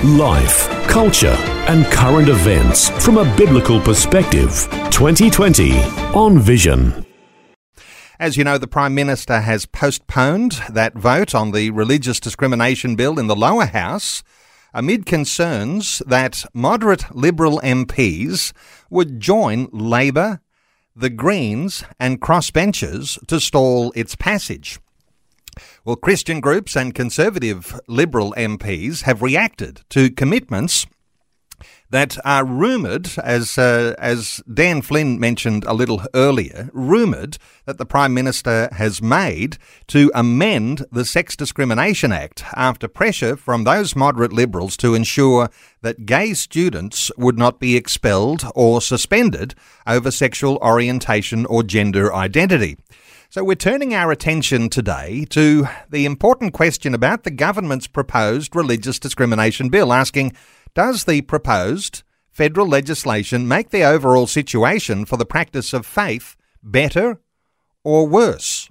Life, culture, and current events from a biblical perspective. 2020 on Vision. As you know, the Prime Minister has postponed that vote on the religious discrimination bill in the lower house amid concerns that moderate Liberal MPs would join Labor, the Greens, and crossbenchers to stall its passage. Well, Christian groups and conservative Liberal MPs have reacted to commitments that are rumoured, as uh, as Dan Flynn mentioned a little earlier, rumoured that the Prime Minister has made to amend the Sex Discrimination Act after pressure from those moderate Liberals to ensure that gay students would not be expelled or suspended over sexual orientation or gender identity. So we're turning our attention today to the important question about the government's proposed religious discrimination bill, asking does the proposed federal legislation make the overall situation for the practice of faith better or worse?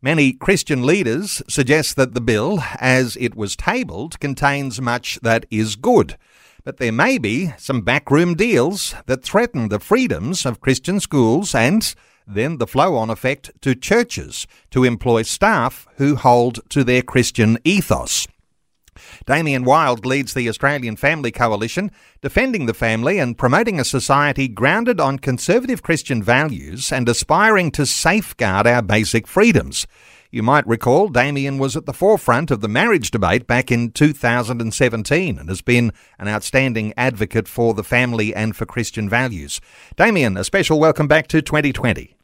Many Christian leaders suggest that the bill, as it was tabled, contains much that is good. But there may be some backroom deals that threaten the freedoms of Christian schools and then the flow on effect to churches to employ staff who hold to their Christian ethos. Damien Wyld leads the Australian Family Coalition, defending the family and promoting a society grounded on conservative Christian values and aspiring to safeguard our basic freedoms. You might recall Damien was at the forefront of the marriage debate back in 2017 and has been an outstanding advocate for the family and for Christian values. Damien, a special welcome back to 2020.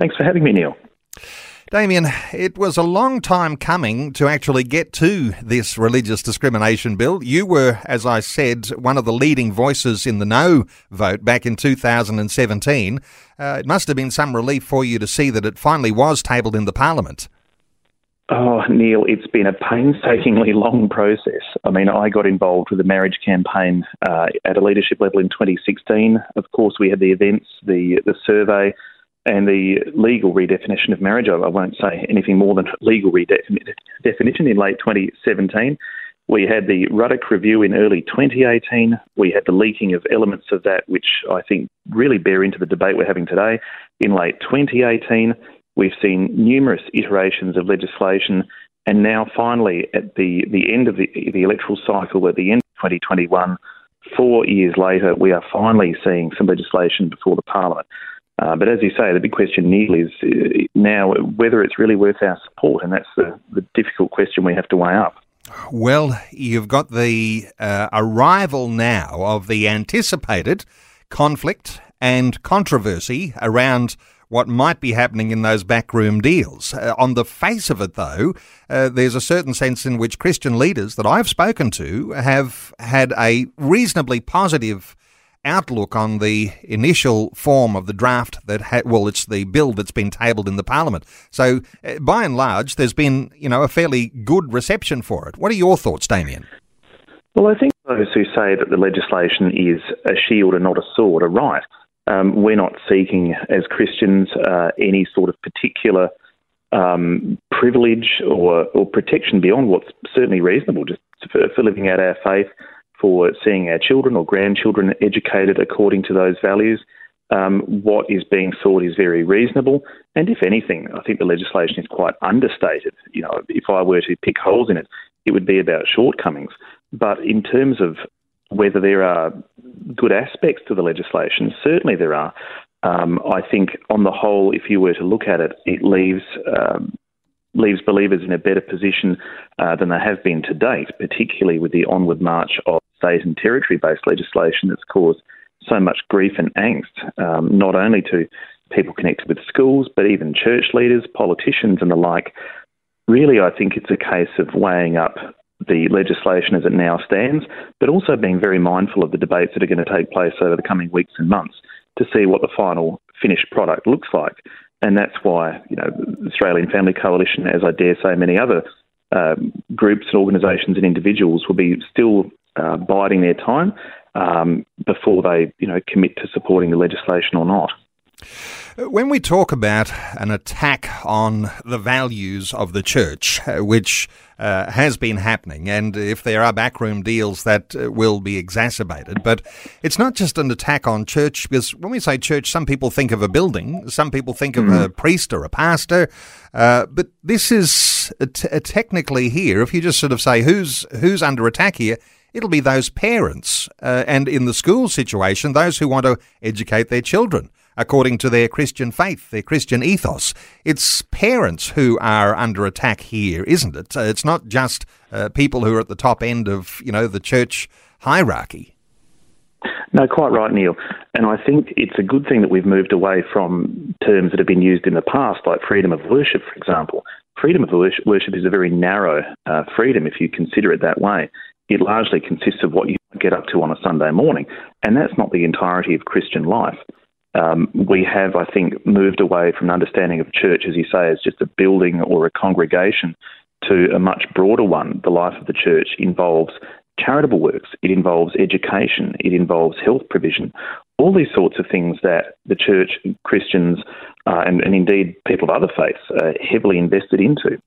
Thanks for having me, Neil. Damien, it was a long time coming to actually get to this religious discrimination bill. You were, as I said, one of the leading voices in the no vote back in 2017. Uh, it must have been some relief for you to see that it finally was tabled in the Parliament. Oh, Neil, it's been a painstakingly long process. I mean, I got involved with the marriage campaign uh, at a leadership level in 2016. Of course, we had the events, the the survey, and the legal redefinition of marriage. I, won't say anything more than legal redefinition in late 2017. We had the Ruddock Review in early 2018. We had the leaking of elements of that, which I think really bear into the debate we're having today. In late 2018, we've seen numerous iterations of legislation, and now finally, at the, the end of the, the electoral cycle, at the end of 2021, four years later, we are finally seeing some legislation before the Parliament. Uh, but as you say, the big question, Neil, is uh, now whether it's really worth our support, and that's the, the difficult question we have to weigh up. Well, you've got the uh, arrival now of the anticipated conflict and controversy around what might be happening in those backroom deals. Uh, on the face of it, though, uh, there's a certain sense in which Christian leaders that I've spoken to have had a reasonably positive outlook on the initial form of the draft that ha- well it's the bill that's been tabled in the parliament. So uh, by and large there's been you know a fairly good reception for it. What are your thoughts damien? Well i think those who say that the legislation is a shield and not a sword are right. Um, we're not seeking as christians uh, any sort of particular um, privilege or, or protection beyond what's certainly reasonable just for, for living out our faith for seeing our children or grandchildren educated according to those values. Um, what is being sought is very reasonable, and if anything, I think the legislation is quite understated. You know, if I were to pick holes in it, it would be about shortcomings. But in terms of whether there are good aspects to the legislation, certainly there are. Um, I think, on the whole, if you were to look at it, it leaves um, leaves believers in a better position uh, than they have been to date, particularly with the onward march of state and territory based legislation that's caused so much grief and angst, um, not only to people connected with schools, but even church leaders, politicians, and the like. Really, I think it's a case of weighing up the legislation as it now stands, but also being very mindful of the debates that are going to take place over the coming weeks and months to see what the final finished product looks like. And that's why, you know, the Australian Family Coalition, as I dare say many other um, groups and organisations and individuals, will be still uh, biding their time um, before they, you know, commit to supporting the legislation or not. When we talk about an attack on the values of the church, uh, which uh, has been happening, and if there are backroom deals, that uh, will be exacerbated. But it's not just an attack on church, because when we say church, some people think of a building, some people think of mm. a priest or a pastor. Uh, but this is t- technically here, if you just sort of say who's who's under attack here, it'll be those parents, uh, and in the school situation, those who want to educate their children according to their Christian faith, their Christian ethos. It's parents who are under attack here, isn't it? Uh, it's not just uh, people who are at the top end of, you know, the church hierarchy. No, quite right, Neil. And I think it's a good thing that we've moved away from terms that have been used in the past, like freedom of worship, for example. Freedom of worship is a very narrow uh, freedom if you consider it that way. It largely consists of what you get up to on a Sunday morning, and that's not the entirety of Christian life. Um, we have, I think, moved away from an understanding of church, as you say, as just a building or a congregation to a much broader one. The life of the church involves charitable works, it involves education, it involves health provision, all these sorts of things that the church, Christians, uh, and, and, indeed people of other faiths are heavily invested into.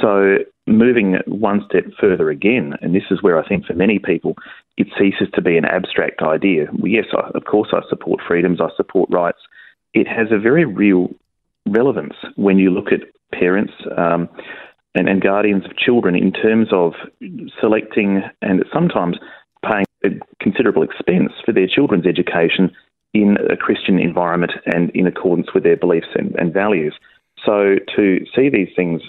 So, moving one step further again, and this is where I think for many people it ceases to be an abstract idea. Yes, I, of course, I support freedoms, I support rights. It has a very real relevance when you look at parents um, and, and guardians of children in terms of selecting and sometimes paying a considerable expense for their children's education in a Christian environment and in accordance with their beliefs and, and values. So to see these things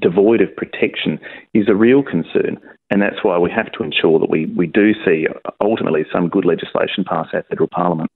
devoid of protection is a real concern. And that's why we have to ensure that we, we do see ultimately some good legislation pass our federal parliament.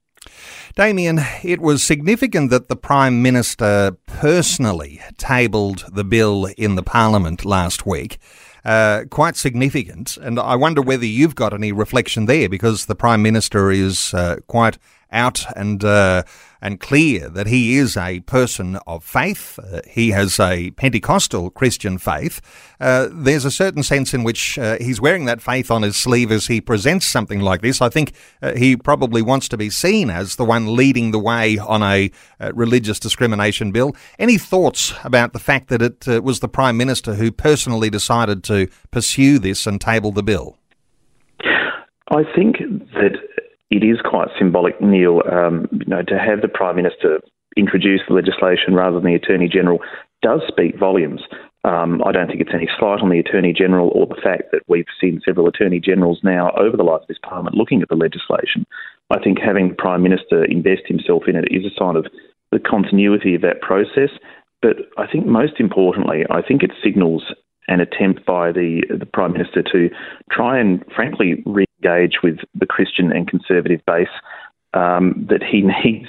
Damien, it was significant that the Prime Minister personally tabled the bill in the Parliament last week. Uh, quite significant. And I wonder whether you've got any reflection there because the Prime Minister is uh, quite out and uh, and clear that he is a person of faith. Uh, he has a Pentecostal Christian faith. Uh, there's a certain sense in which uh, he's wearing that faith on his sleeve as he presents something like this. I think uh, he probably wants to be seen as the one leading the way on a uh, religious discrimination bill. Any thoughts about the fact that it was the Prime Minister who personally decided to pursue this and table the bill? I think that it is quite symbolic, Neil, um, you know, to have the Prime Minister introduce the legislation rather than the Attorney General does speak volumes. Um, I don't think it's any slight on the Attorney General or the fact that we've seen several Attorney Generals now over the life of this Parliament looking at the legislation. I think having the Prime Minister invest himself in it is a sign of the continuity of that process. But I think most importantly, I think it signals an attempt by the, the Prime Minister to try and, frankly, re engage with the Christian and conservative base um, that he needs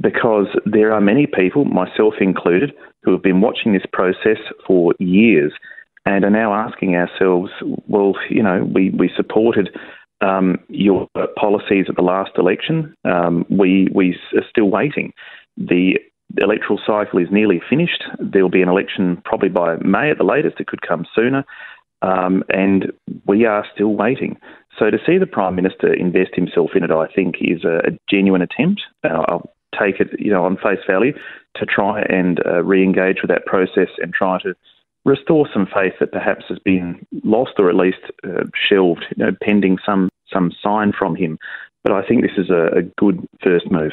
because there are many people, myself included, who have been watching this process for years and are now asking ourselves, well, you know, we, we supported um, your policies at the last election. Um, we, we are still waiting. The electoral cycle is nearly finished. There will be an election probably by May at the latest. It could come sooner. Um, and we are still waiting. So to see the Prime Minister invest himself in it, I think, is a, a genuine attempt. Uh, I'll take it, you know, on face value to try and uh, re-engage with that process and try to restore some faith that perhaps has been lost or at least uh, shelved, you know, pending some some sign from him. But I think this is a, a good first move.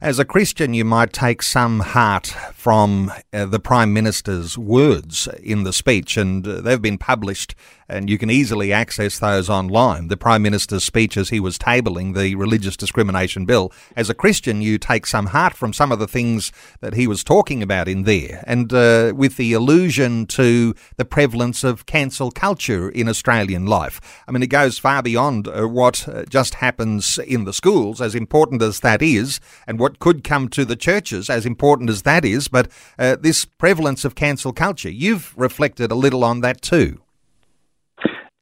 As a Christian, you might take some heart from uh, the Prime Minister's words in the speech, and uh, they've been published and you can easily access those online. The Prime Minister's speech as he was tabling the religious discrimination bill. As a Christian, you take some heart from some of the things that he was talking about in there, and uh, with the allusion to the prevalence of cancel culture in Australian life. I mean, it goes far beyond uh, what uh, just happens in the schools, as important as that is, and what could come to the churches, as important as that is, but uh, this prevalence of cancel culture. You've reflected a little on that too.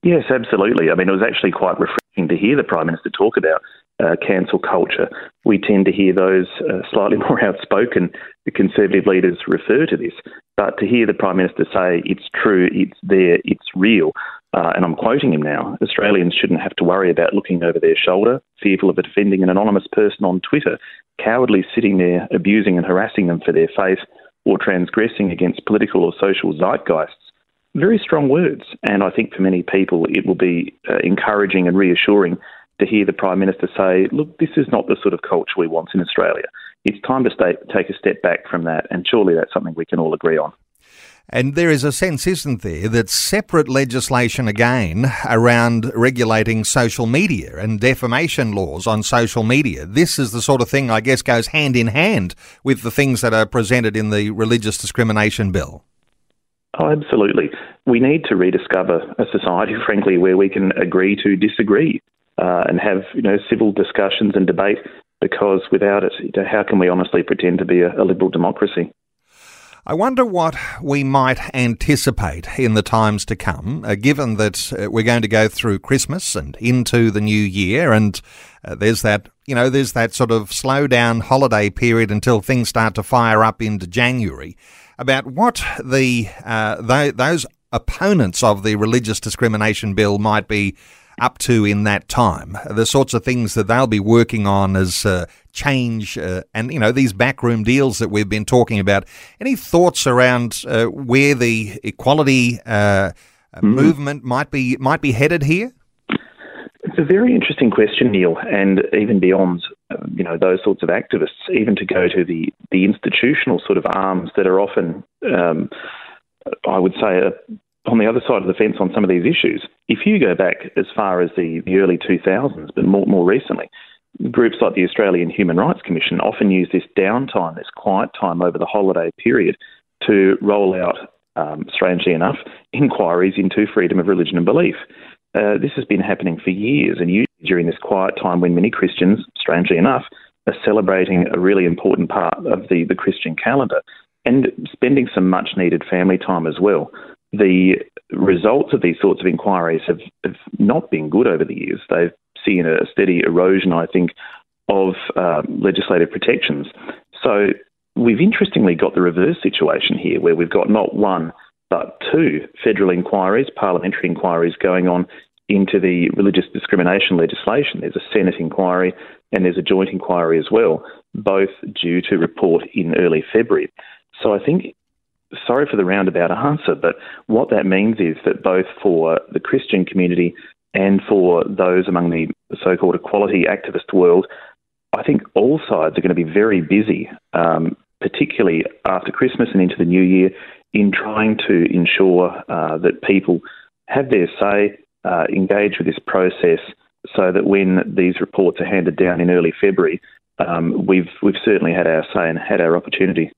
Yes, absolutely. I mean, it was actually quite refreshing to hear the Prime Minister talk about uh, cancel culture, we tend to hear those uh, slightly more outspoken Conservative leaders refer to this. But to hear the Prime Minister say it's true, it's there, it's real, uh, and I'm quoting him now Australians shouldn't have to worry about looking over their shoulder, fearful of offending an anonymous person on Twitter, cowardly sitting there abusing and harassing them for their faith, or transgressing against political or social zeitgeists. Very strong words, and I think for many people it will be uh, encouraging and reassuring to hear the Prime Minister say, look, this is not the sort of culture we want in Australia. It's time to stay, take a step back from that, and surely that's something we can all agree on. And there is a sense, isn't there, that separate legislation again around regulating social media and defamation laws on social media. This is the sort of thing, I guess, goes hand in hand with the things that are presented in the religious discrimination bill. Oh, absolutely. We need to rediscover a society, frankly, where we can agree to disagree uh, and have you know civil discussions and debate. Because without it, how can we honestly pretend to be a, a liberal democracy? I wonder what we might anticipate in the times to come, uh, given that uh, we're going to go through Christmas and into the new year, and uh, there's that, you know, there's that sort of slow down holiday period until things start to fire up into January. About what the uh, th- those opponents of the religious discrimination bill might be up to in that time, the sorts of things that they'll be working on as uh, change uh, and, you know, these backroom deals that we've been talking about. Any thoughts around uh, where the equality mm-hmm. movement might be might be headed here? A very interesting question, Neil, and even beyond, um, you know, those sorts of activists, even to go to the the institutional sort of arms that are often, um, I would say, on the other side of the fence on some of these issues. If you go back as far as the, the early 2000s, but more, more recently, groups like the Australian Human Rights Commission often use this downtime, this quiet time over the holiday period, to roll out, um, strangely enough, inquiries into freedom of religion and belief. Uh, this has been happening for years, and usually during this quiet time when many Christians, strangely enough, are celebrating a really important part of the, the Christian calendar and spending some much needed family time as well the results of these sorts of inquiries have, have not been good over the years. They've seen a steady erosion, I think, of uh, legislative protections. So we've interestingly got the reverse situation here, where we've got not one but two federal inquiries, parliamentary inquiries going on into the religious discrimination legislation. There's a Senate inquiry and there's a joint inquiry as well, both due to report in early February. So I think sorry for the roundabout answer, but what that means is that both for the Christian community and for those among the so called equality activist world, I think all sides are going to be very busy, um, particularly after Christmas and into the new year, in trying to ensure uh, that people have their say, uh, engage with this process, so that when these reports are handed down in early February, um, we've we've certainly had our say and had our opportunity.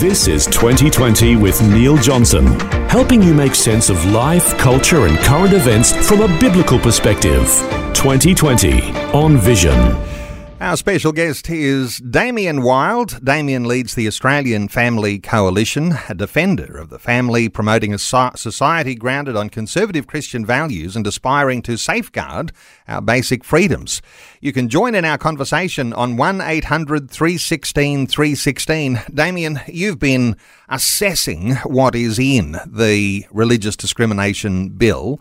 This is 2020 with Neil Johnson, helping you make sense of life, culture, and current events from a biblical perspective. 2020 on Vision. Our special guest is Damien Wyld. Damien leads the Australian Family Coalition, a defender of the family, promoting a society grounded on conservative Christian values and aspiring to safeguard our basic freedoms. You can join in our conversation on 1 800 316 316. Damien, you've been assessing what is in the religious discrimination bill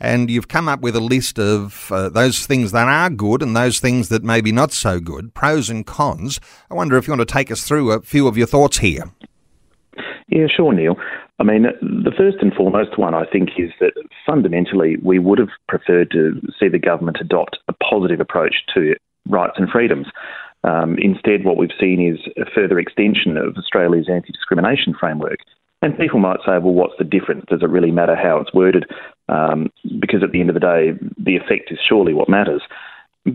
and you've come up with a list of uh, those things that are good and those things that maybe not so good, pros and cons. I wonder if you want to take us through a few of your thoughts here. Yeah, sure, Neil. I mean, the first and foremost one I think is that fundamentally we would have preferred to see the government adopt a positive approach to rights and freedoms. Um, instead, what we've seen is a further extension of Australia's anti discrimination framework. And people might say, well, what's the difference? Does it really matter how it's worded? Um, because at the end of the day, the effect is surely what matters.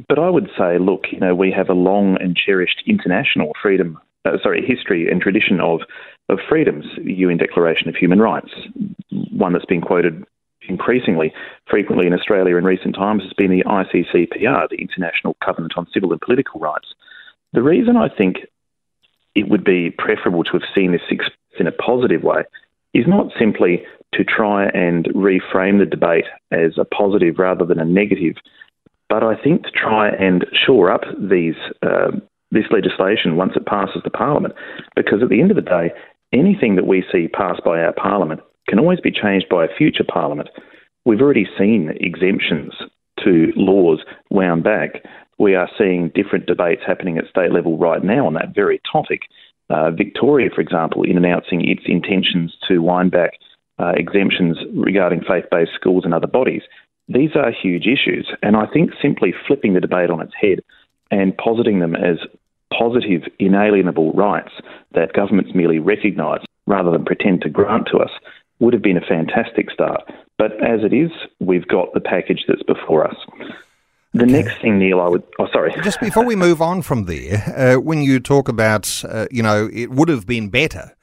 But I would say, look, you know, we have a long and cherished international freedom, uh, sorry, history and tradition of of freedoms, the UN Declaration of Human Rights, one that's been quoted increasingly frequently in Australia in recent times has been the ICCPR, the International Covenant on Civil and Political Rights. The reason I think it would be preferable to have seen this in a positive way is not simply to try and reframe the debate as a positive rather than a negative, But I think to try and shore up these uh, this legislation once it passes the Parliament, because at the end of the day, anything that we see passed by our Parliament can always be changed by a future Parliament. We've already seen exemptions to laws wound back. We are seeing different debates happening at state level right now on that very topic. Uh, Victoria, for example, in announcing its intentions to wind back uh, exemptions regarding faith based schools and other bodies. These are huge issues, and I think simply flipping the debate on its head and positing them as positive, inalienable rights that governments merely recognise rather than pretend to grant to us would have been a fantastic start. But as it is, we've got the package that's before us. The okay. next thing, Neil, I would. Oh, sorry. Just before we move on from there, uh, when you talk about, uh, you know, it would have been better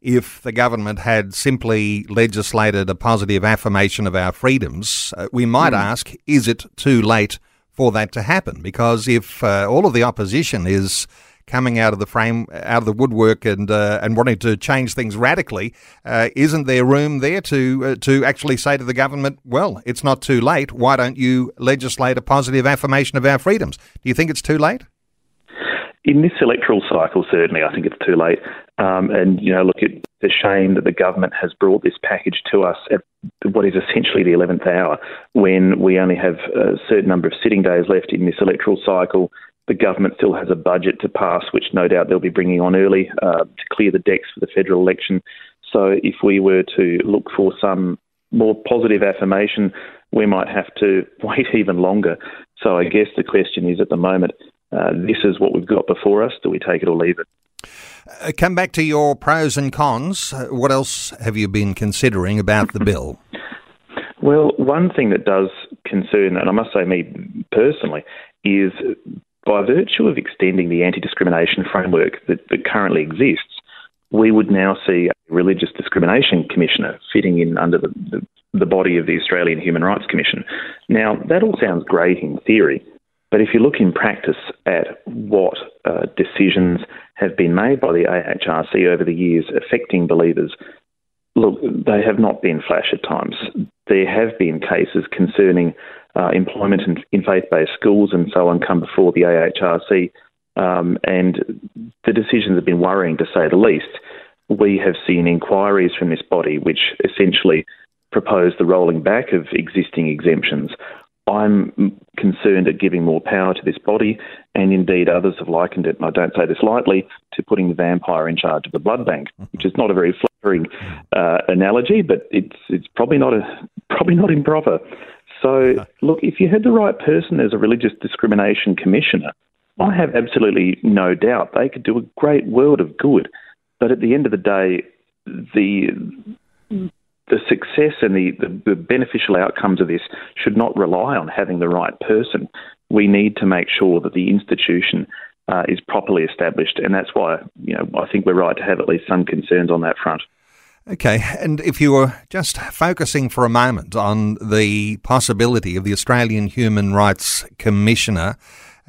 if the government had simply legislated a positive affirmation of our freedoms, uh, we might mm. ask, is it too late for that to happen? Because if uh, all of the opposition is coming out of the frame, out of the woodwork, and uh, and wanting to change things radically, uh, isn't there room there to uh, to actually say to the government, well, it's not too late. Why don't you legislate a positive affirmation of our freedoms? Do you think it's too late? In this electoral cycle, certainly, I think it's too late. Um, and, you know, look, it's a shame that the government has brought this package to us at what is essentially the 11th hour when we only have a certain number of sitting days left in this electoral cycle. The government still has a budget to pass, which no doubt they'll be bringing on early uh, to clear the decks for the federal election. So if we were to look for some more positive affirmation, we might have to wait even longer. So I guess the question is at the moment, uh, this is what we've got before us. Do we take it or leave it? Uh, come back to your pros and cons. Uh, what else have you been considering about the bill? Well, one thing that does concern, and I must say me personally, is by virtue of extending the anti discrimination framework that, that currently exists, we would now see a religious discrimination commissioner fitting in under the, the, the body of the Australian Human Rights Commission. Now, that all sounds great in theory, but if you look in practice at what uh, decisions have been made by the AHRC over the years affecting believers, look, they have not been flash at times. There have been cases concerning uh, employment in, in faith based schools and so on come before the AHRC, um, and the decisions have been worrying to say the least. We have seen inquiries from this body which essentially propose the rolling back of existing exemptions I'm concerned at giving more power to this body, and indeed others have likened it, and I don't say this lightly, to putting the vampire in charge of the blood bank, which is not a very flattering uh, analogy, but it's it's probably not a probably not improper. So, look, if you had the right person as a religious discrimination commissioner, I have absolutely no doubt they could do a great world of good. But at the end of the day, the the success and the, the, beneficial outcomes of this should not rely on having the right person. We need to make sure that the institution uh, is properly established, and that's why you know I think we're right to have at least some concerns on that front. Okay, and if you were just focusing for a moment on the possibility of the Australian Human Rights Commissioner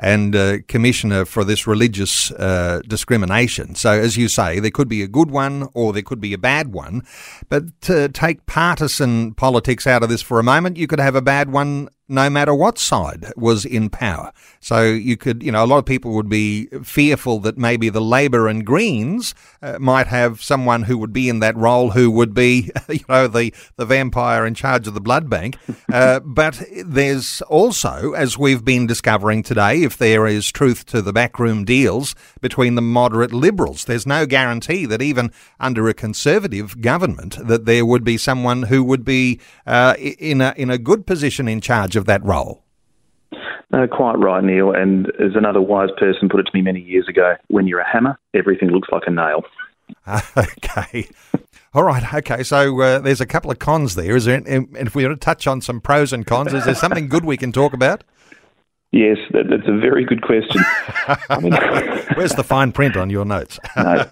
and uh, commissioner for this religious uh, discrimination. So, as you say, there could be a good one or there could be a bad one. But to take partisan politics out of this for a moment, you could have a bad one no matter what side was in power. So you could, you know, a lot of people would be fearful that maybe the Labor and Greens uh, might have someone who would be in that role who would be, you know, the, the vampire in charge of the blood bank. Uh, but there's also, as we've been discovering today, if there is truth to the backroom deals between the moderate Liberals, there's no guarantee that even under a Conservative government that there would be someone who would be uh, in a in a good position in charge of that role. No, quite right, Neil. And as another wise person put it to me many years ago, when you're a hammer, everything looks like a nail. okay. All right. Okay. So uh, there's a couple of cons there. Is there? And if we were to touch on some pros and cons, is there something good we can talk about? Yes, that, that's a very good question. I mean, Where's the fine print on your notes? no,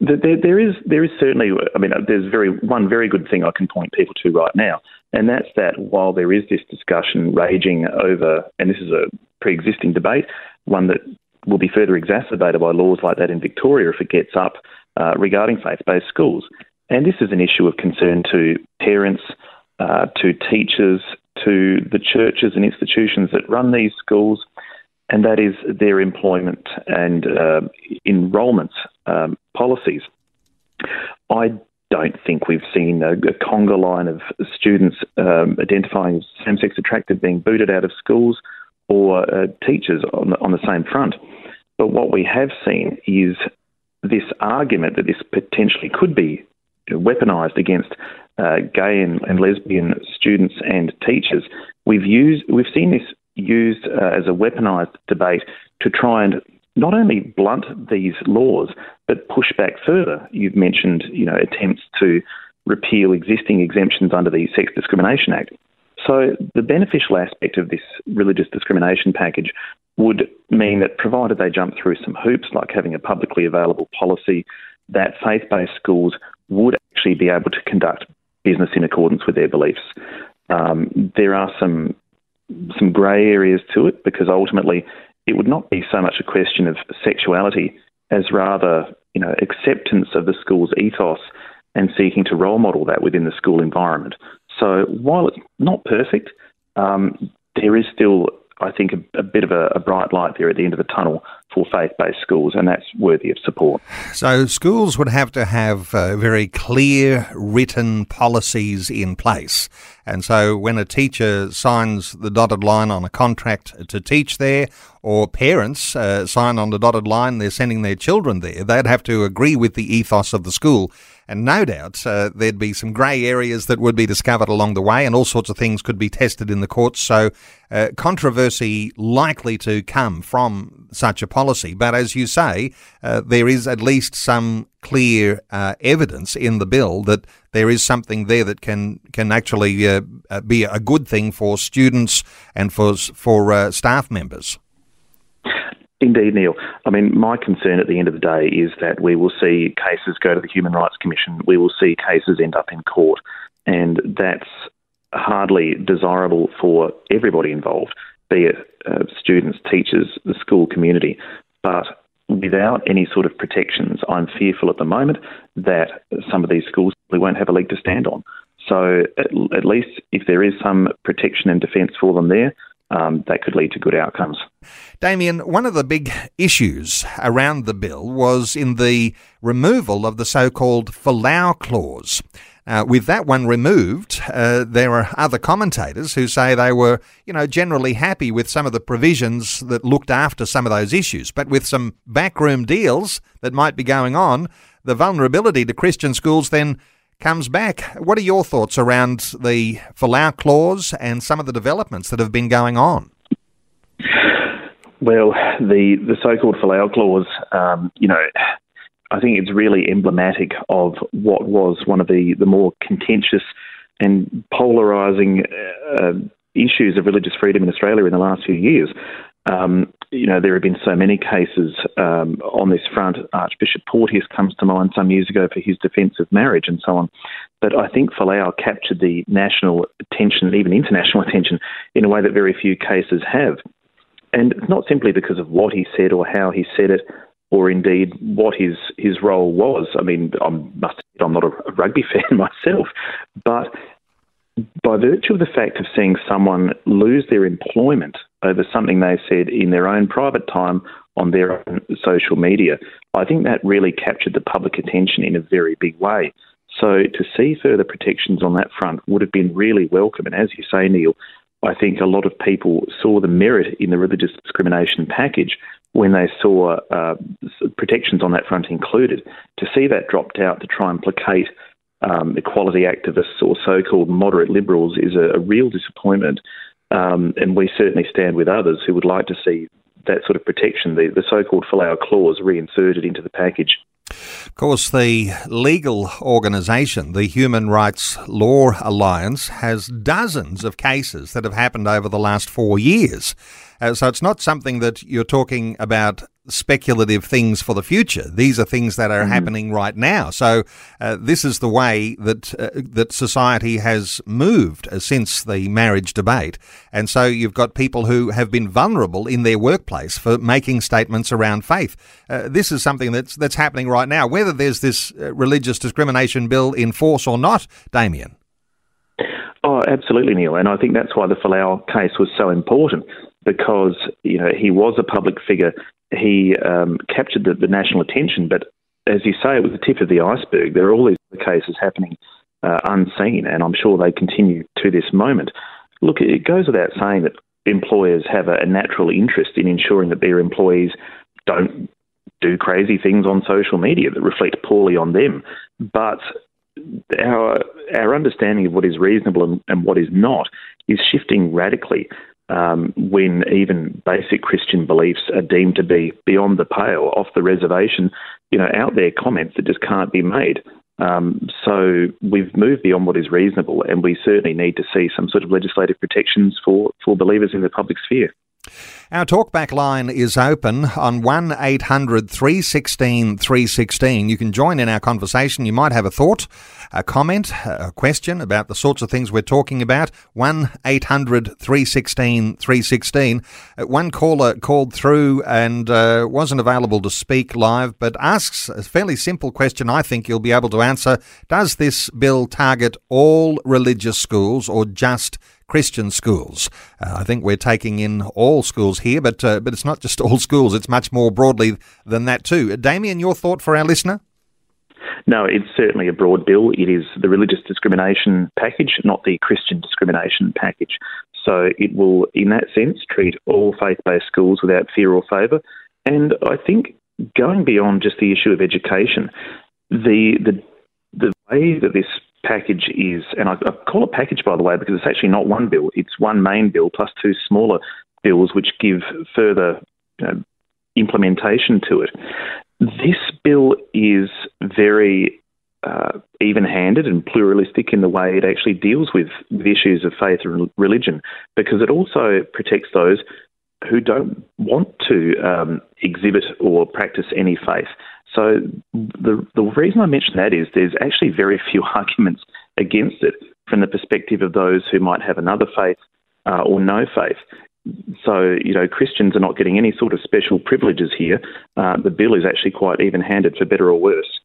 there, there is there is certainly. I mean, there's very one very good thing I can point people to right now, and that's that while there is this discussion raging over, and this is a pre-existing debate, one that will be further exacerbated by laws like that in Victoria if it gets up uh, regarding faith-based schools, and this is an issue of concern to parents, uh, to teachers, to the churches and institutions that run these schools, and that is their employment and uh, enrolment um, policies. I don't think we've seen a, a conga line of students um, identifying as same sex attracted being booted out of schools or uh, teachers on the, on the same front. But what we have seen is this argument that this potentially could be weaponised against uh, gay and, and, lesbian students and teachers. We've used, we've seen this used uh, as a weaponised debate to try and not only blunt these laws but push back further. You've mentioned, you know, attempts to repeal existing exemptions under the Sex Discrimination Act. So the beneficial aspect of this religious discrimination package would mean that provided they jump through some hoops, like having a publicly available policy, that faith-based schools would actually be able to conduct business in accordance with their beliefs. Um, there are some some grey areas to it because ultimately it would not be so much a question of sexuality as rather you know acceptance of the school's ethos and seeking to role model that within the school environment. So while it's not perfect, um, there is still I think, a, a bit of a, a, bright light there at the end of the tunnel for faith based schools, and that's worthy of support. So, schools would have to have uh, very clear written policies in place. And so, when a teacher signs the dotted line on a contract to teach there, or parents uh, sign on the dotted line, they're sending their children there, they'd have to agree with the ethos of the school. And no doubt uh, there'd be some grey areas that would be discovered along the way, and all sorts of things could be tested in the courts. So, uh, controversy likely to come from such a policy. But as you say, uh, there is at least some clear uh, evidence in the bill that there is something there that can can actually uh, uh, be a good thing for students and for for staff members. Indeed, Neil. I mean, my concern at the end of the day is that we will see cases go to the Human Rights Commission, we will see cases end up in court, and that's hardly desirable for everybody involved, be it uh, students, teachers, the school community. But without any sort of protections, I'm fearful at the moment that some of these schools won't have a leg to stand on. So, at, at least if there is some protection and defence for them there, um, that could lead to good outcomes. Damien, one of the big issues around the bill was in the removal of the so called Folau clause. Uh, with that one removed, uh, there are other commentators who say they were, you know, generally happy with some of the provisions that looked after some of those issues. But with some backroom deals that might be going on, the vulnerability to Christian schools then comes back. What are your thoughts around the Folau clause and some of the developments that have been going on? Well, the, the so-called Folau clause, um, you know, I think it's really emblematic of what was one of the, the more contentious and polarising uh, issues of religious freedom in Australia in the last few years. Um, you know, there have been so many cases um, on this front. Archbishop Porteous comes to mind some years ago for his defence of marriage and so on. But I think Folau captured the national attention, even international attention, in a way that very few cases have. And it's not simply because of what he said or how he said it, or indeed what his, his role was. I mean, I must admit, I'm not a rugby fan myself, but by virtue of the fact of seeing someone lose their employment over something they said in their own private time on their own social media, I think that really captured the public attention in a very big way. So to see further protections on that front would have been really welcome. And as you say, Neil, I think a lot of people saw the merit in the religious discrimination package when they saw uh, protections on that front included. To see that dropped out to try and placate um, equality activists or so-called moderate liberals is a, a real disappointment. Um, and we certainly stand with others who would like to see that sort of protection, the, the so-called Folau clause, reinserted into the package. Of course, the legal organisation, the Human Rights Law Alliance, has dozens of cases that have happened over the last four years. Uh, so it's not something that you're talking about speculative things for the future. These are things that are mm-hmm. happening right now. So uh, this is the way that uh, that society has moved uh, since the marriage debate. And so you've got people who have been vulnerable in their workplace for making statements around faith. Uh, this is something that's that's happening right now. Whether there's this uh, religious discrimination bill in force or not, Damien. Oh, absolutely, Neil. And I think that's why the Folau case was so important because you know he was a public figure. He um, captured the, the, national attention, but as you say, it was the tip of the iceberg. There are all these cases happening uh, unseen, and I'm sure they continue to this moment. Look, it goes without saying that employers have a, a natural interest in ensuring that their employees don't do crazy things on social media that reflect poorly on them. But our our understanding of what is reasonable and, and what is not is shifting radically um, when even basic Christian beliefs are deemed to be beyond the pale, off the reservation. You know, out there comments that just can't be made. Um, so we've moved beyond what is reasonable, and we certainly need to see some sort of legislative protections for, for believers in the public sphere. Our talkback line is open on 1 800 316 316. You can join in our conversation. You might have a thought, a comment, a question about the sorts of things we're talking about. 1 800 316 316. Uh, one caller called through and uh, wasn't available to speak live, but asks a fairly simple question I think you'll be able to answer. Does this bill target all religious schools or just Christian schools. Uh, I think we're taking in all schools here, but uh, but it's not just all schools. It's much more broadly than that too. Damien, your thought for our listener? No, it's certainly a broad bill. It is the religious discrimination package, not the Christian discrimination package. So it will, in that sense, treat all faith based schools without fear or favour. And I think going beyond just the issue of education, the, the, the way that this package is, and I, call it package by the way because it's actually not one bill, it's one main bill plus two smaller bills which give further you know, implementation to it. This bill is very uh, even handed and pluralistic in the way it actually deals with, with issues of faith and religion because it also protects those who don't want to um, exhibit or practice any faith. So the the reason I mention that is there's actually very few arguments against it from the perspective of those who might have another faith uh, or no faith. So you know Christians are not getting any sort of special privileges here. Uh, the bill is actually quite even-handed for better or worse.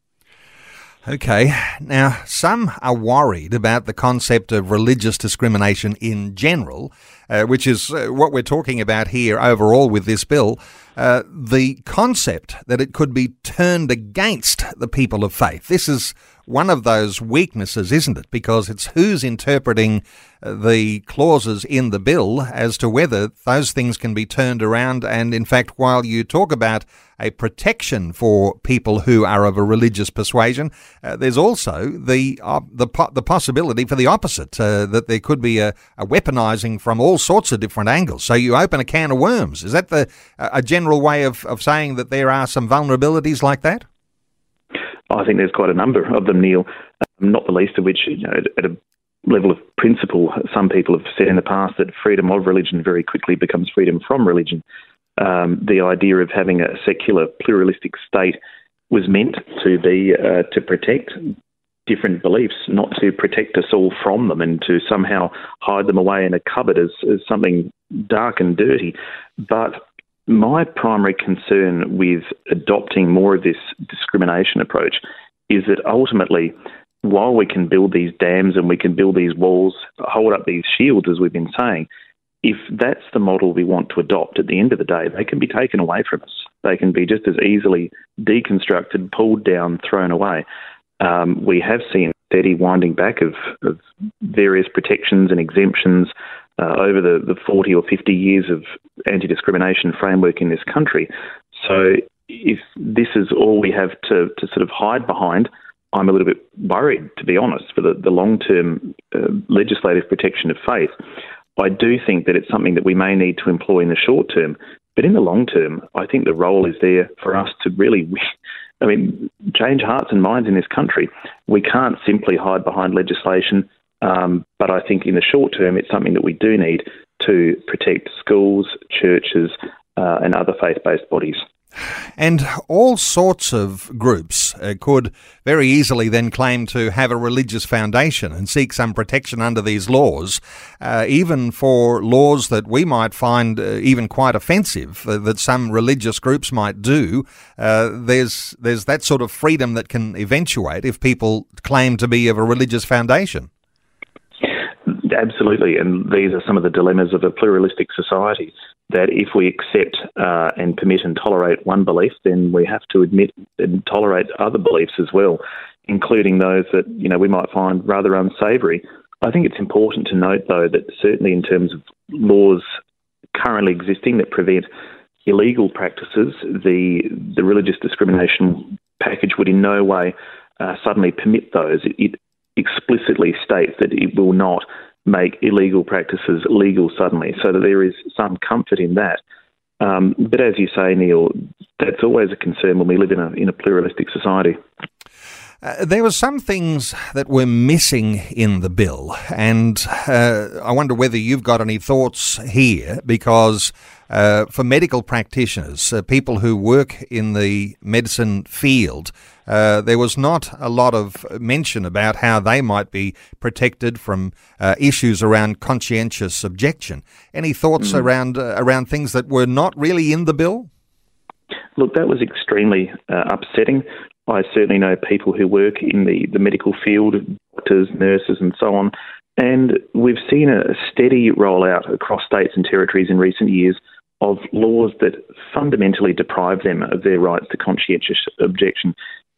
Okay. Now, some are worried about the concept of religious discrimination in general, uh, which is uh, what we're talking about here overall with this bill. Uh, the concept that it could be turned against the people of faith. This is one of those weaknesses, isn't it? Because it's who's interpreting uh, the clauses in the bill as to whether those things can be turned around. And in fact, while you talk about a protection for people who are of a religious persuasion, uh, there's also the uh, the the possibility for the opposite uh, that there could be a, a, weaponizing from all sorts of different angles. So you open a can of worms. Is that the a general way of, of saying that there are some vulnerabilities like that? I think there's quite a number of them, Neil, um, not the least of which, you know, at, a level of principle, some people have said in the past that freedom of religion very quickly becomes freedom from religion. Um, the idea of having a secular, pluralistic state was meant to be uh, to protect different beliefs, not to protect us all from them and to somehow hide them away in a cupboard as, as something dark and dirty. But my primary concern with adopting more of this discrimination approach is that ultimately, while we can build these dams and we can build these walls, hold up these shields, as we've been saying, if that's the model we want to adopt at the end of the day, they can be taken away from us. They can be just as easily deconstructed, pulled down, thrown away. Um, we have seen steady winding back of, of various protections and exemptions uh, over the, the 40 or 50 years of anti discrimination framework in this country. So if this is all we have to, to sort of hide behind, I'm a little bit worried, to be honest, for the, the long term uh, legislative protection of faith. I do think that it's something that we may need to employ in the short term. But in the long term, I think the role is there for us to really, I mean, change hearts and minds in this country. We can't simply hide behind legislation um, but I think in the short term, it's something that we do need to protect schools, churches, uh, and other faith based bodies. And all sorts of groups uh, could very easily then claim to have a religious foundation and seek some protection under these laws, uh, even for laws that we might find uh, even quite offensive uh, that some religious groups might do. Uh, there's there's that sort of freedom that can eventuate if people claim to be of a religious foundation Absolutely, and these are some of the dilemmas of a pluralistic society. That if we accept uh, and permit and tolerate one belief, then we have to admit and tolerate other beliefs as well, including those that you know we might find rather unsavoury. I think it's important to note, though, that certainly in terms of laws currently existing that prevent illegal practices, the the religious discrimination package would in no way uh, suddenly permit those. It, it explicitly states that it will not make illegal practices legal suddenly, so that there is some comfort in that. Um, but as you say, Neil, that's always a concern when we live in a in a pluralistic society. Uh, there were some things that were missing in the bill, and uh, I wonder whether you've got any thoughts here because uh, for medical practitioners, uh, people who work in the medicine field, uh, there was not a lot of mention about how they might be protected from uh, issues around conscientious objection. Any thoughts mm-hmm. around around things that were not really in the bill? Look, that was extremely upsetting. I certainly know people who work in the, the medical field, doctors, nurses, and so on. And we've seen a steady rollout across states and territories in recent years of laws that fundamentally deprive them of their rights to conscientious objection,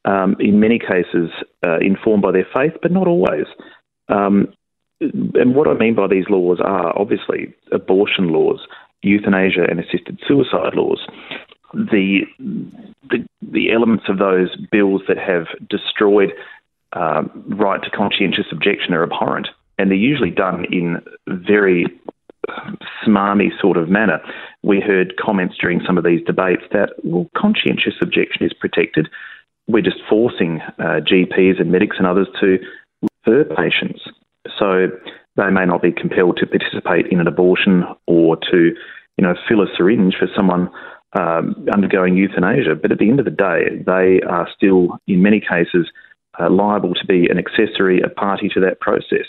um, in many cases uh, informed by their faith, but not always. Um, and what I mean by these laws are obviously abortion laws, euthanasia, and assisted suicide laws the, the, the elements of those bills that have destroyed uh, right to conscientious objection are abhorrent, and they're usually done in very smarmy sort of manner. We heard comments during some of these debates that well, conscientious objection is protected. We're just forcing uh, GPs and medics and others to refer patients, so they may not be compelled to participate in an abortion or to, you know, fill a syringe for someone um, undergoing euthanasia. But at the end of the day, they are still, in many cases, uh, liable to be an accessory, a party to that process.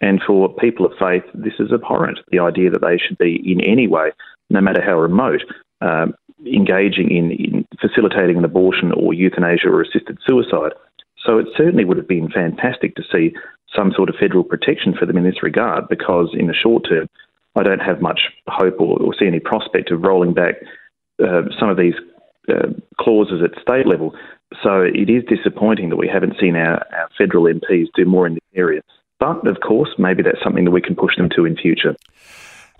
And for people of faith, this is abhorrent the idea that they should be in any way, no matter how remote, um, engaging in, in facilitating an abortion or euthanasia or assisted suicide. So it certainly would have been fantastic to see some sort of federal protection for them in this regard, because in the short term, I don't have much hope or, or see any prospect of rolling back uh, some of these uh, clauses at state level. So it is disappointing that we haven't seen our, our federal MPs do more in this area. But of course, maybe that's something that we can push them to in future.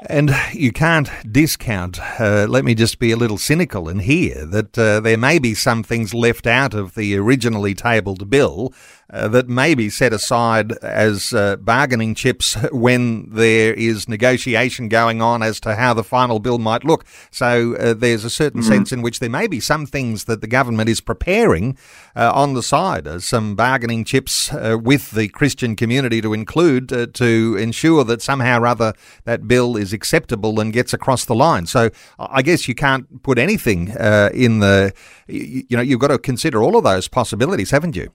And you can't discount, uh, let me just be a little cynical and hear that uh, there may be some things left out of the originally tabled bill uh, that may be set aside as uh, bargaining chips when there is negotiation going on as to how the final bill might look. So uh, there's a certain mm-hmm. sense in which there may be some things that the government is preparing uh, on the side, uh, some bargaining chips uh, with the Christian community to include to ensure that somehow or other that bill is acceptable and gets across the line. So I guess you can't put anything in the, you know, you've got to consider all of those possibilities, haven't you?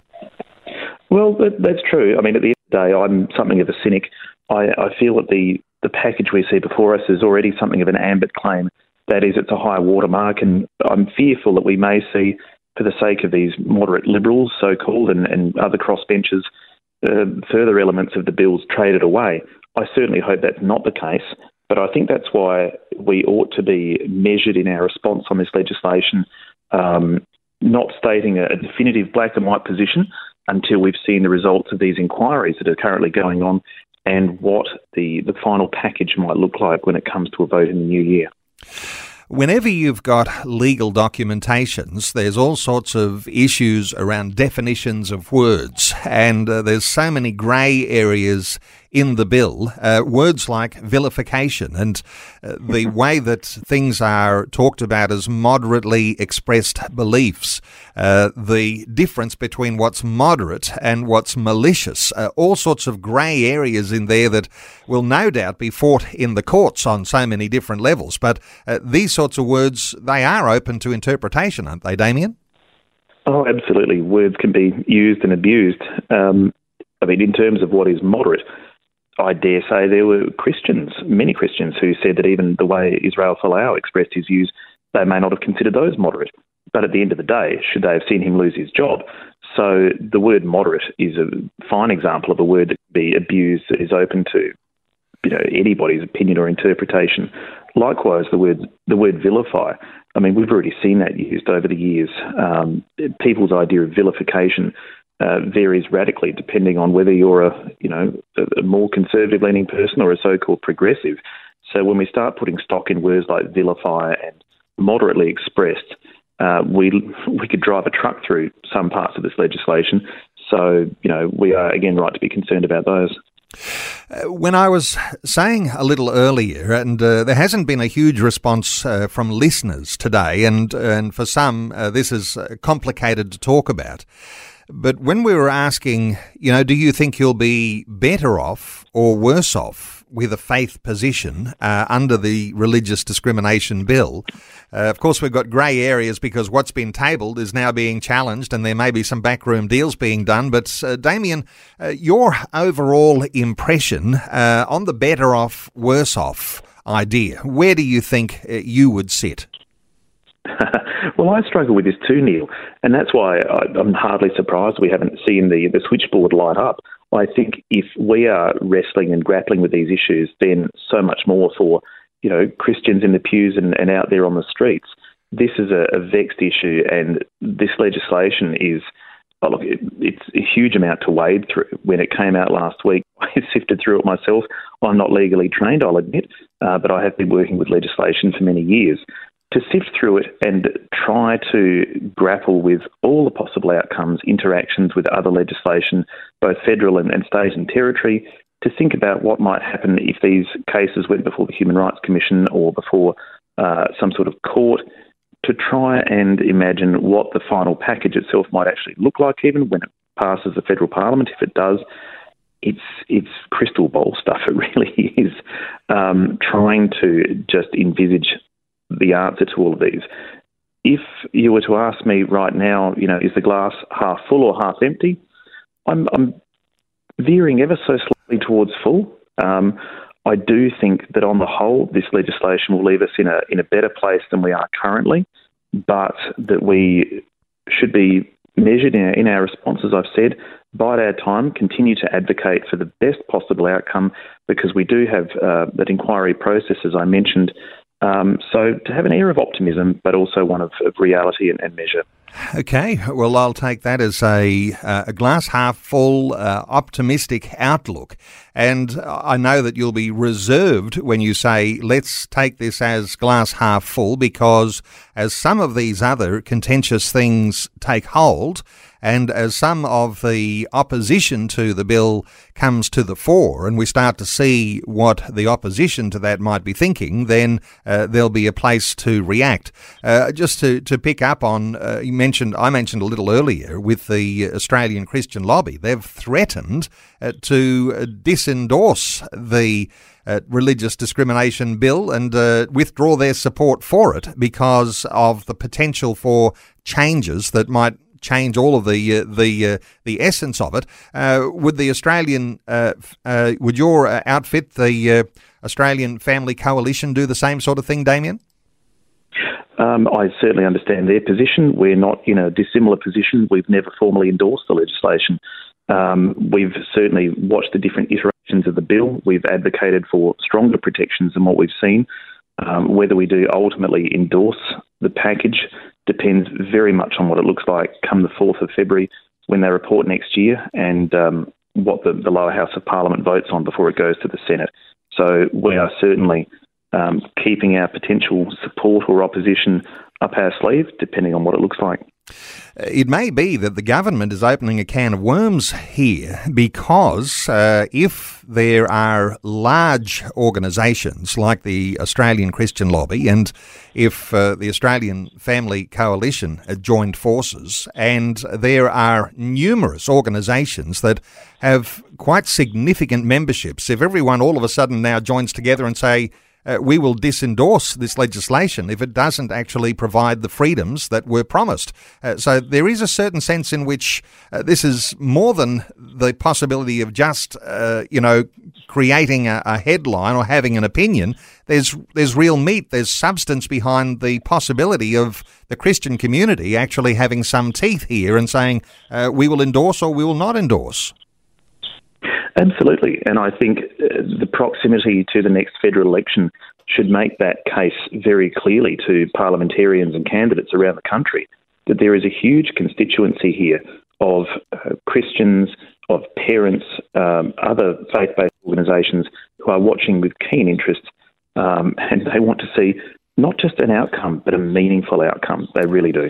Well, that, that's true. I mean, at the end of the day, I'm something of a cynic. I, I feel that the, the package we see before us is already something of an ambit claim. That is, it's a high watermark, and I'm fearful that we may see, for the sake of these moderate liberals, so called, and, and other crossbenchers, uh, further elements of the bills traded away. I certainly hope that's not the case, but I think that's why we ought to be measured in our response on this legislation, um, not stating a definitive black and white position, until we've seen the results of these inquiries that are currently going on and what the, the final package might look like when it comes to a vote in the new year. Whenever you've got legal documentations, there's all sorts of issues around definitions of words, and uh, there's so many grey areas in the bill. Uh, words like vilification and uh, the way that things are talked about as moderately expressed beliefs, uh, the difference between what's moderate and what's malicious, uh, all sorts of grey areas in there that will no doubt be fought in the courts on so many different levels. But uh, these sorts of words, they are open to interpretation, aren't they, Damien? Oh, absolutely. Words can be used and abused. Um, I mean, in terms of what is moderate, I dare say there were Christians, many Christians, who said that even the way Israel Folau expressed his views, they may not have considered those moderate. But at the end of the day, should they have seen him lose his job? So the word moderate is a fine example of a word that can be abused that is open to you know anybody's opinion or interpretation. Likewise, the word the word vilify. I mean, we've already seen that used over the years. Um, people's idea of vilification uh, varies radically depending on whether you're a you know a more conservative leaning person or a so-called progressive. So when we start putting stock in words like vilify and moderately expressed, uh, we we could drive a truck through some parts of this legislation. So you know we are again right to be concerned about those. Uh, when I was saying a little earlier, and uh, there hasn't been a huge response uh, from listeners today, and and for some uh, this is complicated to talk about. But when we were asking, you know, do you think you'll be better off or worse off with a faith position uh, under the religious discrimination bill? Uh, of course, we've got grey areas because what's been tabled is now being challenged, and there may be some backroom deals being done. But uh, Damien, uh, your overall impression uh, on the better off, worse off idea, where do you think uh, you would sit? well, I struggle with this too, Neil, and that's why I, am hardly surprised we haven't seen the, the switchboard light up. I think if we are wrestling and grappling with these issues, then so much more for you know Christians in the pews and, and out there on the streets. This is a, a vexed issue, and this legislation is. Oh, look, it, it's a huge amount to wade through. When it came out last week, I sifted through it myself. I'm not legally trained, I'll admit, uh, but I have been working with legislation for many years to sift through it and try to grapple with all the possible outcomes, interactions with other legislation, both federal and, and state and territory, to think about what might happen if these cases went before the Human Rights Commission or before uh, some sort of court, to try and imagine what the final package itself might actually look like, even when it passes the federal parliament, if it does. It's it's crystal ball stuff. It really is. Um, trying to just envisage the answer to all of these. If you were to ask me right now, you know, is the glass half full or half empty? I'm, I'm veering ever so slightly towards full. Um, I do think that on the whole, this legislation will leave us in a in a better place than we are currently, but that we should be measured in our, in our responses. I've said, bide our time, continue to advocate for the best possible outcome, because we do have uh, that inquiry process, as I mentioned, um, so to have an air of optimism, but also one of, of reality and, and, measure. Okay, well, I'll take that as a, uh, a glass half full, uh, optimistic outlook. And I know that you'll be reserved when you say, let's take this as glass half full, because as some of these other contentious things take hold, and as some of the opposition to the bill comes to the fore and we start to see what the opposition to that might be thinking, then uh, there'll be a place to react. Uh, just to, to pick up on, uh, you mentioned, I mentioned a little earlier with the Australian Christian Lobby, they've threatened uh, to disendorse the uh, religious discrimination bill and uh, withdraw their support for it because of the potential for changes that might change all of the uh, the uh, the essence of it. Uh, would the Australian uh, uh, would your outfit, the Australian Family Coalition, do the same sort of thing, Damien? Um, I certainly understand their position. We're not in a dissimilar position. We've never formally endorsed the legislation. Um, we've certainly watched the different iterations of the bill. We've advocated for stronger protections than what we've seen. Um, whether we do ultimately endorse the package depends very much on what it looks like come the 4th of February when they report next year and um, what the, the, lower house of parliament votes on before it goes to the Senate. So we are certainly um, keeping our potential support or opposition up our sleeve, depending on what it looks like. It may be that the government is opening a can of worms here because uh, if there are large organisations like the Australian Christian Lobby and if uh, the Australian Family Coalition joined forces and there are numerous organisations that have quite significant memberships, if everyone all of a sudden now joins together and say, uh, we will disendorse this legislation if it doesn't actually provide the freedoms that were promised. Uh, so there is a certain sense in which uh, this is more than the possibility of just, uh, you know, creating a, a, headline or having an opinion. There's there's real meat. There's substance behind the possibility of the Christian community actually having some teeth here and saying uh, we will endorse or we will not endorse. Absolutely, and I think uh, the proximity to the next federal election should make that case very clearly to parliamentarians and candidates around the country that there is a huge constituency here of uh, Christians, of parents, um, other faith based organisations who are watching with keen interest um, and they want to see not just an outcome, but a meaningful outcome. They really do.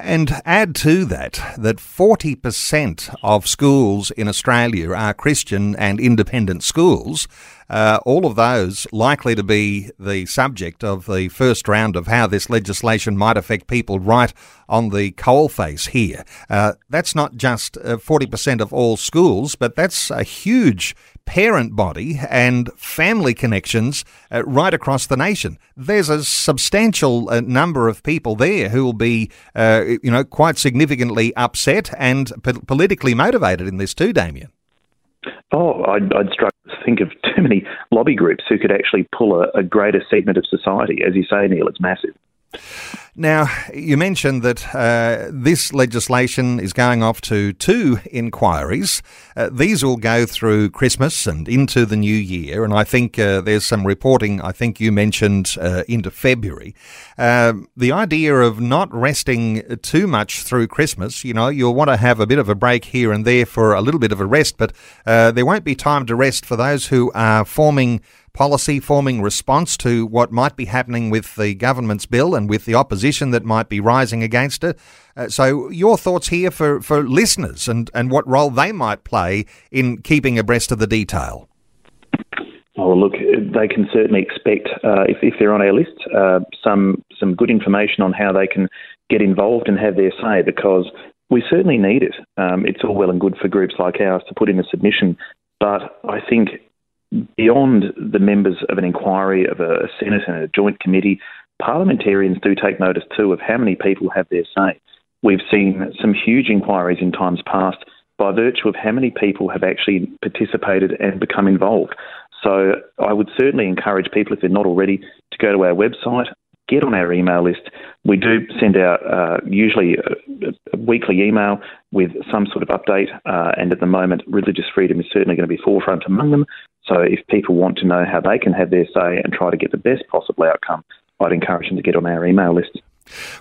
And add to that that 40% of schools in Australia are Christian and independent schools. Uh, all of those likely to be the subject of the first round of how this legislation might affect people right on the coalface here. Uh, that's not just uh, 40% of all schools, but that's a huge parent body and family connections uh, right across the nation. There's a substantial uh, number of people there who will be, uh, you know, quite significantly upset and po- politically motivated in this too, Damien. Oh, I'd, I'd struggle to think of too many lobby groups who could actually pull a, a greater segment of society. As you say, Neil, it's massive. Now, you mentioned that uh, this legislation is going off to two inquiries. Uh, these will go through Christmas and into the new year, and I think uh, there's some reporting, I think you mentioned, uh, into February. Um, the idea of not resting too much through Christmas, you know, you'll want to have a bit of a break here and there for a little bit of a rest, but uh, there won't be time to rest for those who are forming policy forming response to what might be happening with the government's bill and with the opposition that might be rising against it. Uh, so, your thoughts here for, for listeners and, and what role they might play in keeping abreast of the detail? Oh, look, they can certainly expect, uh, if, if they're on our list, uh, some some good information on how they can get involved and have their say because we certainly need it. Um, it's all well and good for groups like ours to put in a submission, but I think beyond the members of an inquiry, of a Senate and a joint committee, parliamentarians do take notice too of how many people have their say. We've seen some huge inquiries in times past by virtue of how many people have actually participated and become involved. So I would certainly encourage people, if they're not already, to go to our website, get on our email list. We do send out uh, usually a, weekly email with some sort of update, uh, and at the moment, religious freedom is certainly going to be forefront among them. So if people want to know how they can have their say and try to get the best possible outcome, I'd encourage them to get on our email list.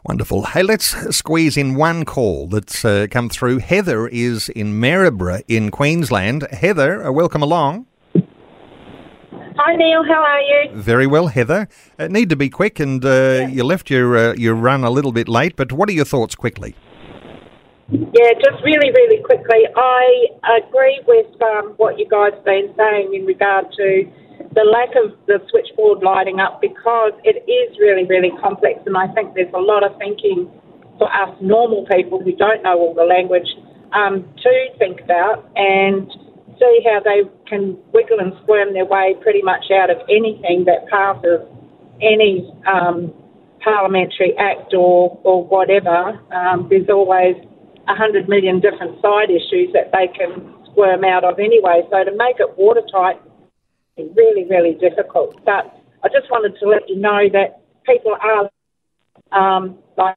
Wonderful. Hey, let's squeeze in one call that's uh, come through. Heather is in Maryborough in Queensland. Heather, uh, welcome along. Hi Neil, how are you? Very well, Heather. Uh, need to be quick, and uh, yeah. you left your uh, your run a little bit late. But what are your thoughts, quickly? Yeah, just really, really quickly, I agree with um, what you guys have been saying in regard to the lack of the switchboard lighting up because it is really, really complex, and I think there's a lot of thinking for us normal people who don't know all the language um, to think about and see how they can wiggle and squirm their way pretty much out of anything that passes any um, parliamentary act or, or whatever. Um, there's always a hundred million different side issues that they can squirm out of anyway. So to make it watertight really, really difficult. But I just wanted to let you know that people are um, like.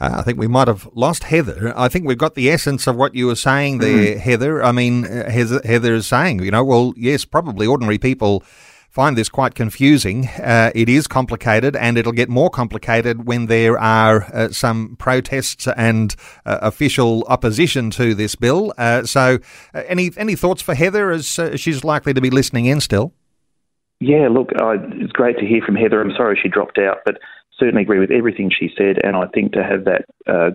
Uh, I think we might have lost Heather. I think we've got the essence of what you were saying there, mm. Heather. I mean, uh, Heather is saying, you know, well, yes, probably ordinary people find this quite confusing. Uh, it is complicated, and it'll get more complicated when there are uh, some protests and uh, official opposition to this bill. Uh, so, uh, any any thoughts for Heather as uh, she's likely to be listening in still? Yeah, look, it's great to hear from Heather. I'm sorry she dropped out, but certainly agree with everything she said, and I think to have that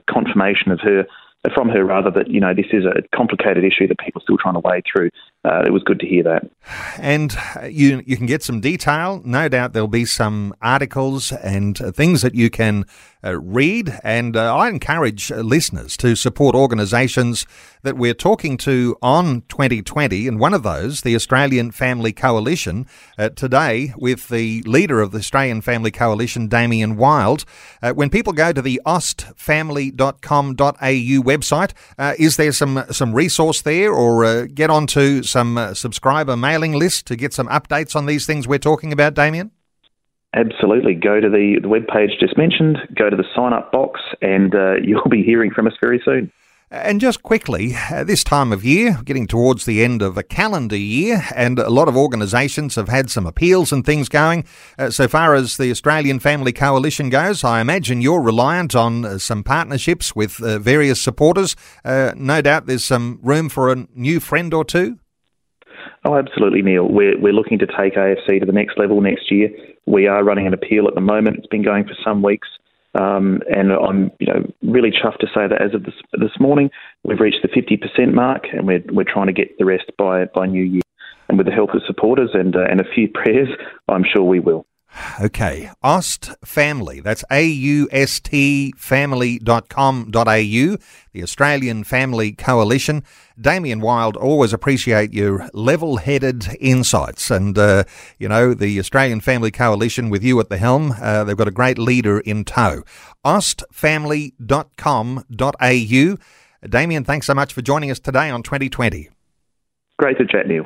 confirmation of her from her rather that you know this is a complicated issue that people are still trying to wade through. Uh, it was good to hear that. And you you can get some detail. No doubt there'll be some articles and things that you can uh, read. And uh, I encourage listeners to support organisations that we're talking to on 2020. And one of those, the Australian Family Coalition, uh, today with the leader of the Australian Family Coalition, Damien Wyld. Uh, when people go to the austfamily.com.au website, uh, is there some, some resource there or uh, get onto some subscriber mailing list to get some updates on these things we're talking about, Damien? Absolutely. Go to the, the web page just mentioned, go to the sign up box, and uh, you'll be hearing from us very soon. And just quickly, uh, this time of year, getting towards the end of a calendar year, and a lot of organisations have had some appeals and things going. Uh, so far as the Australian Family Coalition goes, I imagine you're reliant on uh, some partnerships with uh, various supporters. Uh, no doubt there's some room for a new friend or two. Oh, absolutely, Neil. We're, we're looking to take AFC to the next level next year. We are running an appeal at the moment. It's been going for some weeks. Um, and I'm, you know, really chuffed to say that as of this, this morning, we've reached the 50% mark, and we're we're trying to get the rest by by New Year. And with the help of supporters and uh, and a few prayers, I'm sure we will. Okay. Aust Family. That's A-U-S-T family.com.au, the Australian Family Coalition. Damien Wyld, always appreciate your level-headed insights. And, uh, you know, the Australian Family Coalition with you at the helm, uh, they've got a great leader in tow. austfamily.com.au. Damien, thanks so much for joining us today on 2020. Great to chat, Neil.